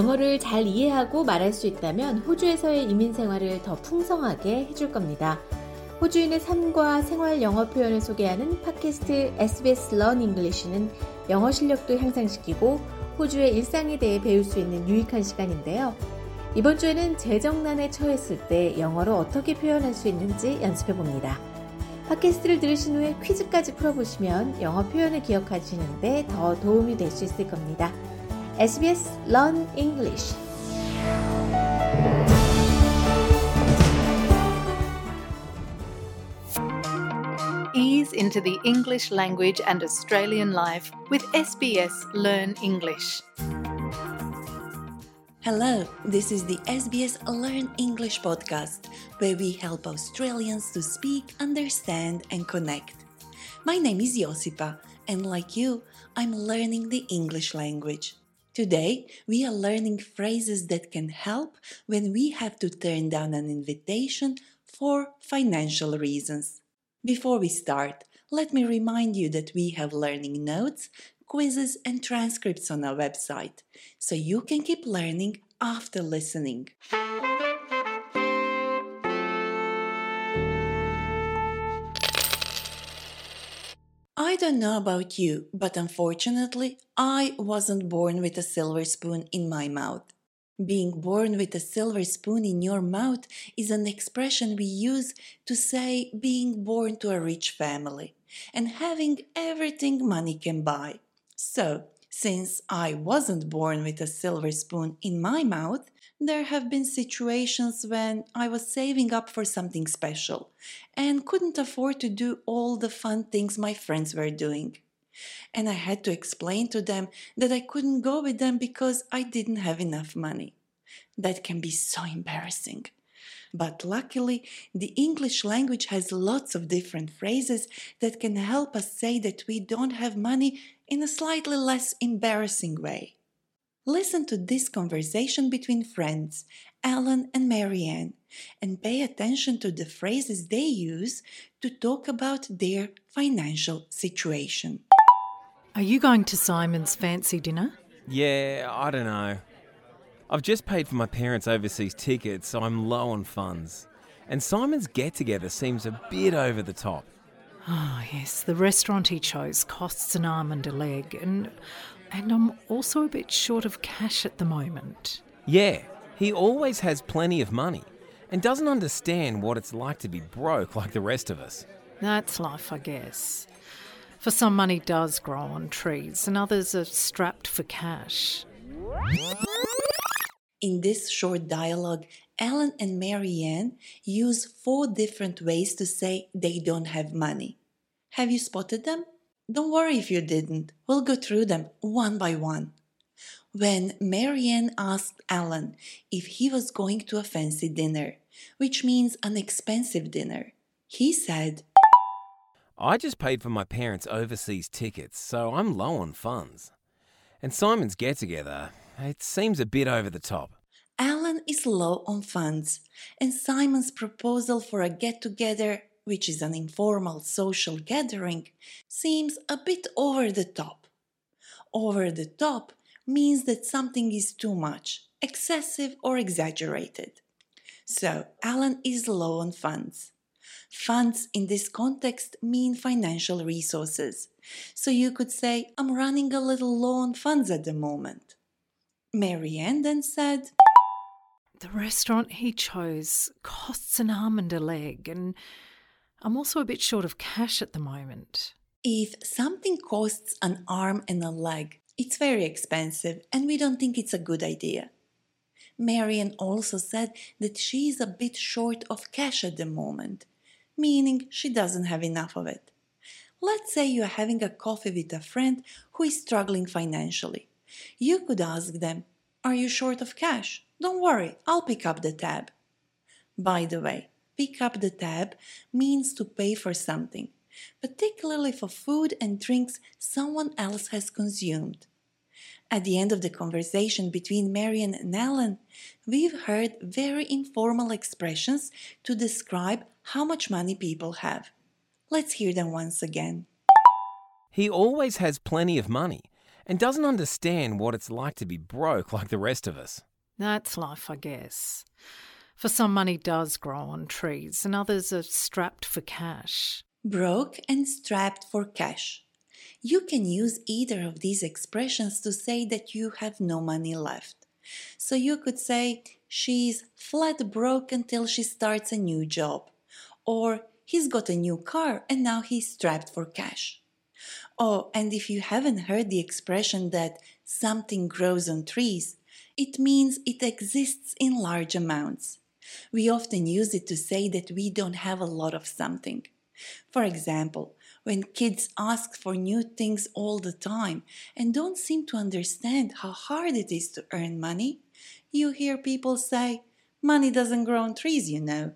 영어를 잘 이해하고 말할 수 있다면 호주에서의 이민 생활을 더 풍성하게 해줄 겁니다. 호주인의 삶과 생활 영어 표현을 소개하는 팟캐스트 SBS Learn English는 영어 실력도 향상시키고 호주의 일상에 대해 배울 수 있는 유익한 시간인데요. 이번 주에는 재정난에 처했을 때 영어로 어떻게 표현할 수 있는지 연습해 봅니다. 팟캐스트를 들으신 후에 퀴즈까지 풀어보시면 영어 표현을 기억하시는데 더 도움이 될 수 있을 겁니다. SBS Learn English. Ease into the English language and Australian life with SBS Learn English. Hello, this is the SBS Learn English podcast, where we help Australians to speak, understand, and connect. My name is Josipa, and like you, I'm learning the English language. Today, we are learning phrases that can help when we have to turn down an invitation for financial reasons. Before we start, let me remind you that we have learning notes, quizzes, and transcripts on our website, so you can keep learning after listening. I don't know about you, but unfortunately, I wasn't born with a silver spoon in my mouth. Being born with a silver spoon in your mouth is an expression we use to say being born to a rich family and having everything money can buy. So, since I wasn't born with a silver spoon in my mouth, there have been situations when I was saving up for something special and couldn't afford to do all the fun things my friends were doing. And I had to explain to them that I couldn't go with them because I didn't have enough money. That can be so embarrassing. But luckily, the English language has lots of different phrases that can help us say that we don't have money in a slightly less embarrassing way. Listen to this conversation between friends, Alan and Marianne, and pay attention to the phrases they use to talk about their financial situation. Are you going to Simon's fancy dinner? Yeah, I don't know. I've just paid for my parents' overseas tickets, so I'm low on funds. And Simon's get together seems a bit over the top. Oh, yes, the restaurant he chose costs an arm and a leg, and, and I'm also a bit short of cash at the moment. Yeah, he always has plenty of money and doesn't understand what it's like to be broke like the rest of us. That's life, I guess. For some, money does grow on trees, and others are strapped for cash. In this short dialogue, Alan and Marianne use four different ways to say they don't have money. Have you spotted them? Don't worry if you didn't. We'll go through them one by one. When Marianne asked Alan if he was going to a fancy dinner, which means an expensive dinner, he said, I just paid for my parents' overseas tickets, so I'm low on funds. And Simon's get together, it seems a bit over the top. Alan is low on funds, and Simon's proposal for a get together, which is an informal social gathering, seems a bit over the top. Over the top means that something is too much, excessive, or exaggerated. So, Alan is low on funds. Funds in this context mean financial resources. So you could say, I'm running a little low on funds at the moment. Mary Marianne then said, The restaurant he chose costs an arm and a leg, and I'm also a bit short of cash at the moment. If something costs an arm and a leg, it's very expensive and we don't think it's a good idea. Marian also said that she is a bit short of cash at the moment, meaning she doesn't have enough of it. Let's say you are having a coffee with a friend who is struggling financially. You could ask them, Are you short of cash? Don't worry, I'll pick up the tab. By the way, pick up the tab means to pay for something, particularly for food and drinks someone else has consumed. At the end of the conversation between Marian and Alan, we've heard very informal expressions to describe how much money people have. Let's hear them once again. He always has plenty of money and doesn't understand what it's like to be broke like the rest of us. That's life, I guess. For some, money does grow on trees, and others are strapped for cash. Broke and strapped for cash. You can use either of these expressions to say that you have no money left. So you could say, she's flat broke until she starts a new job. Or he's got a new car and now he's strapped for cash. Oh, and if you haven't heard the expression that something grows on trees, it means it exists in large amounts. We often use it to say that we don't have a lot of something. For example, when kids ask for new things all the time and don't seem to understand how hard it is to earn money, you hear people say, Money doesn't grow on trees, you know.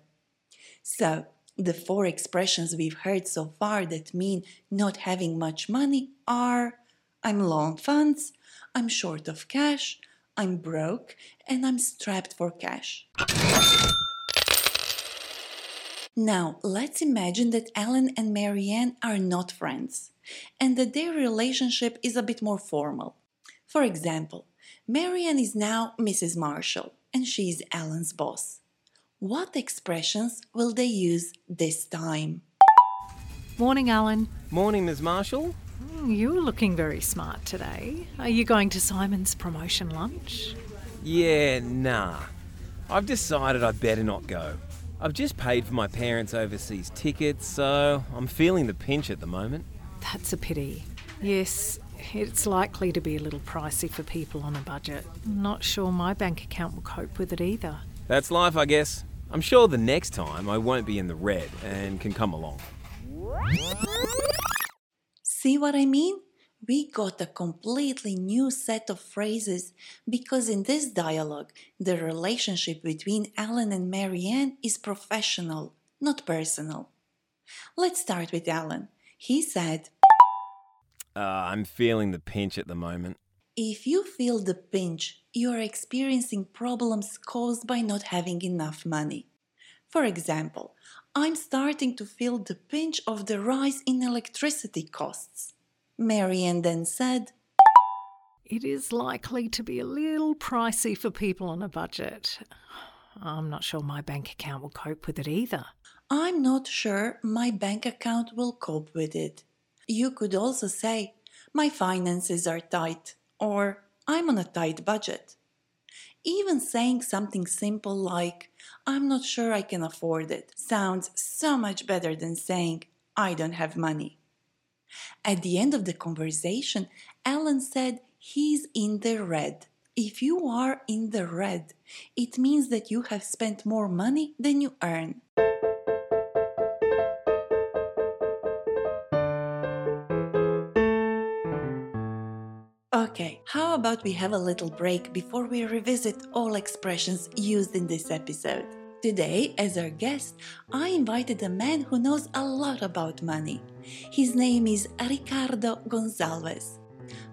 So, the four expressions we've heard so far that mean not having much money are I'm low on funds, I'm short of cash, I'm broke, and I'm strapped for cash. Now, let's imagine that Alan and Marianne are not friends and that their relationship is a bit more formal. For example, Marianne is now Mrs. Marshall and she is Alan's boss. What expressions will they use this time? Morning, Alan. Morning, Ms. Marshall. Mm, You're looking very smart today. Are you going to Simon's promotion lunch? Yeah, nah. I've decided I'd better not go. I've just paid for my parents' overseas tickets, so I'm feeling the pinch at the moment. That's a pity. Yes, it's likely to be a little pricey for people on a budget. Not sure my bank account will cope with it either. That's life, I guess. I'm sure the next time I won't be in the red and can come along. See what I mean? We got a completely new set of phrases because in this dialogue, the relationship between Alan and Marianne is professional, not personal. Let's start with Alan. He said, Uh, I'm feeling the pinch at the moment. If you feel the pinch, you are experiencing problems caused by not having enough money. For example, I'm starting to feel the pinch of the rise in electricity costs. Marianne then said, It is likely to be a little pricey for people on a budget. I'm not sure my bank account will cope with it either. I'm not sure my bank account will cope with it. You could also say, My finances are tight, or I'm on a tight budget. Even saying something simple like, I'm not sure I can afford it, sounds so much better than saying, I don't have money. At the end of the conversation, Alan said he's in the red. If you are in the red, it means that you have spent more money than you earn. Okay, how about we have a little break before we revisit all expressions used in this episode? Today, as our guest, I invited a man who knows a lot about money. His name is Ricardo Gonzalez.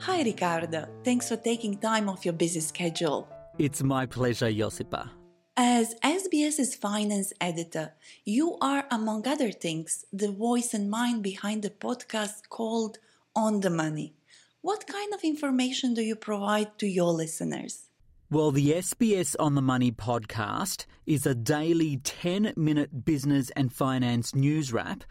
Hi, Ricardo. Thanks for taking time off your busy schedule. It's my pleasure, Josipa. As SBS's finance editor, you are, among other things, the voice and mind behind the podcast called On the Money. What kind of information do you provide to your listeners? Well, the SBS On the Money podcast is a daily 10 minute business and finance news wrap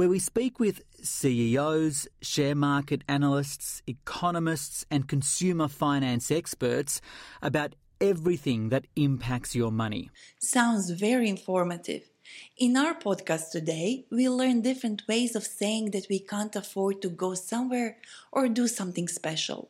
where we speak with CEOs, share market analysts, economists, and consumer finance experts about everything that impacts your money. Sounds very informative. In our podcast today, we learn different ways of saying that we can't afford to go somewhere or do something special.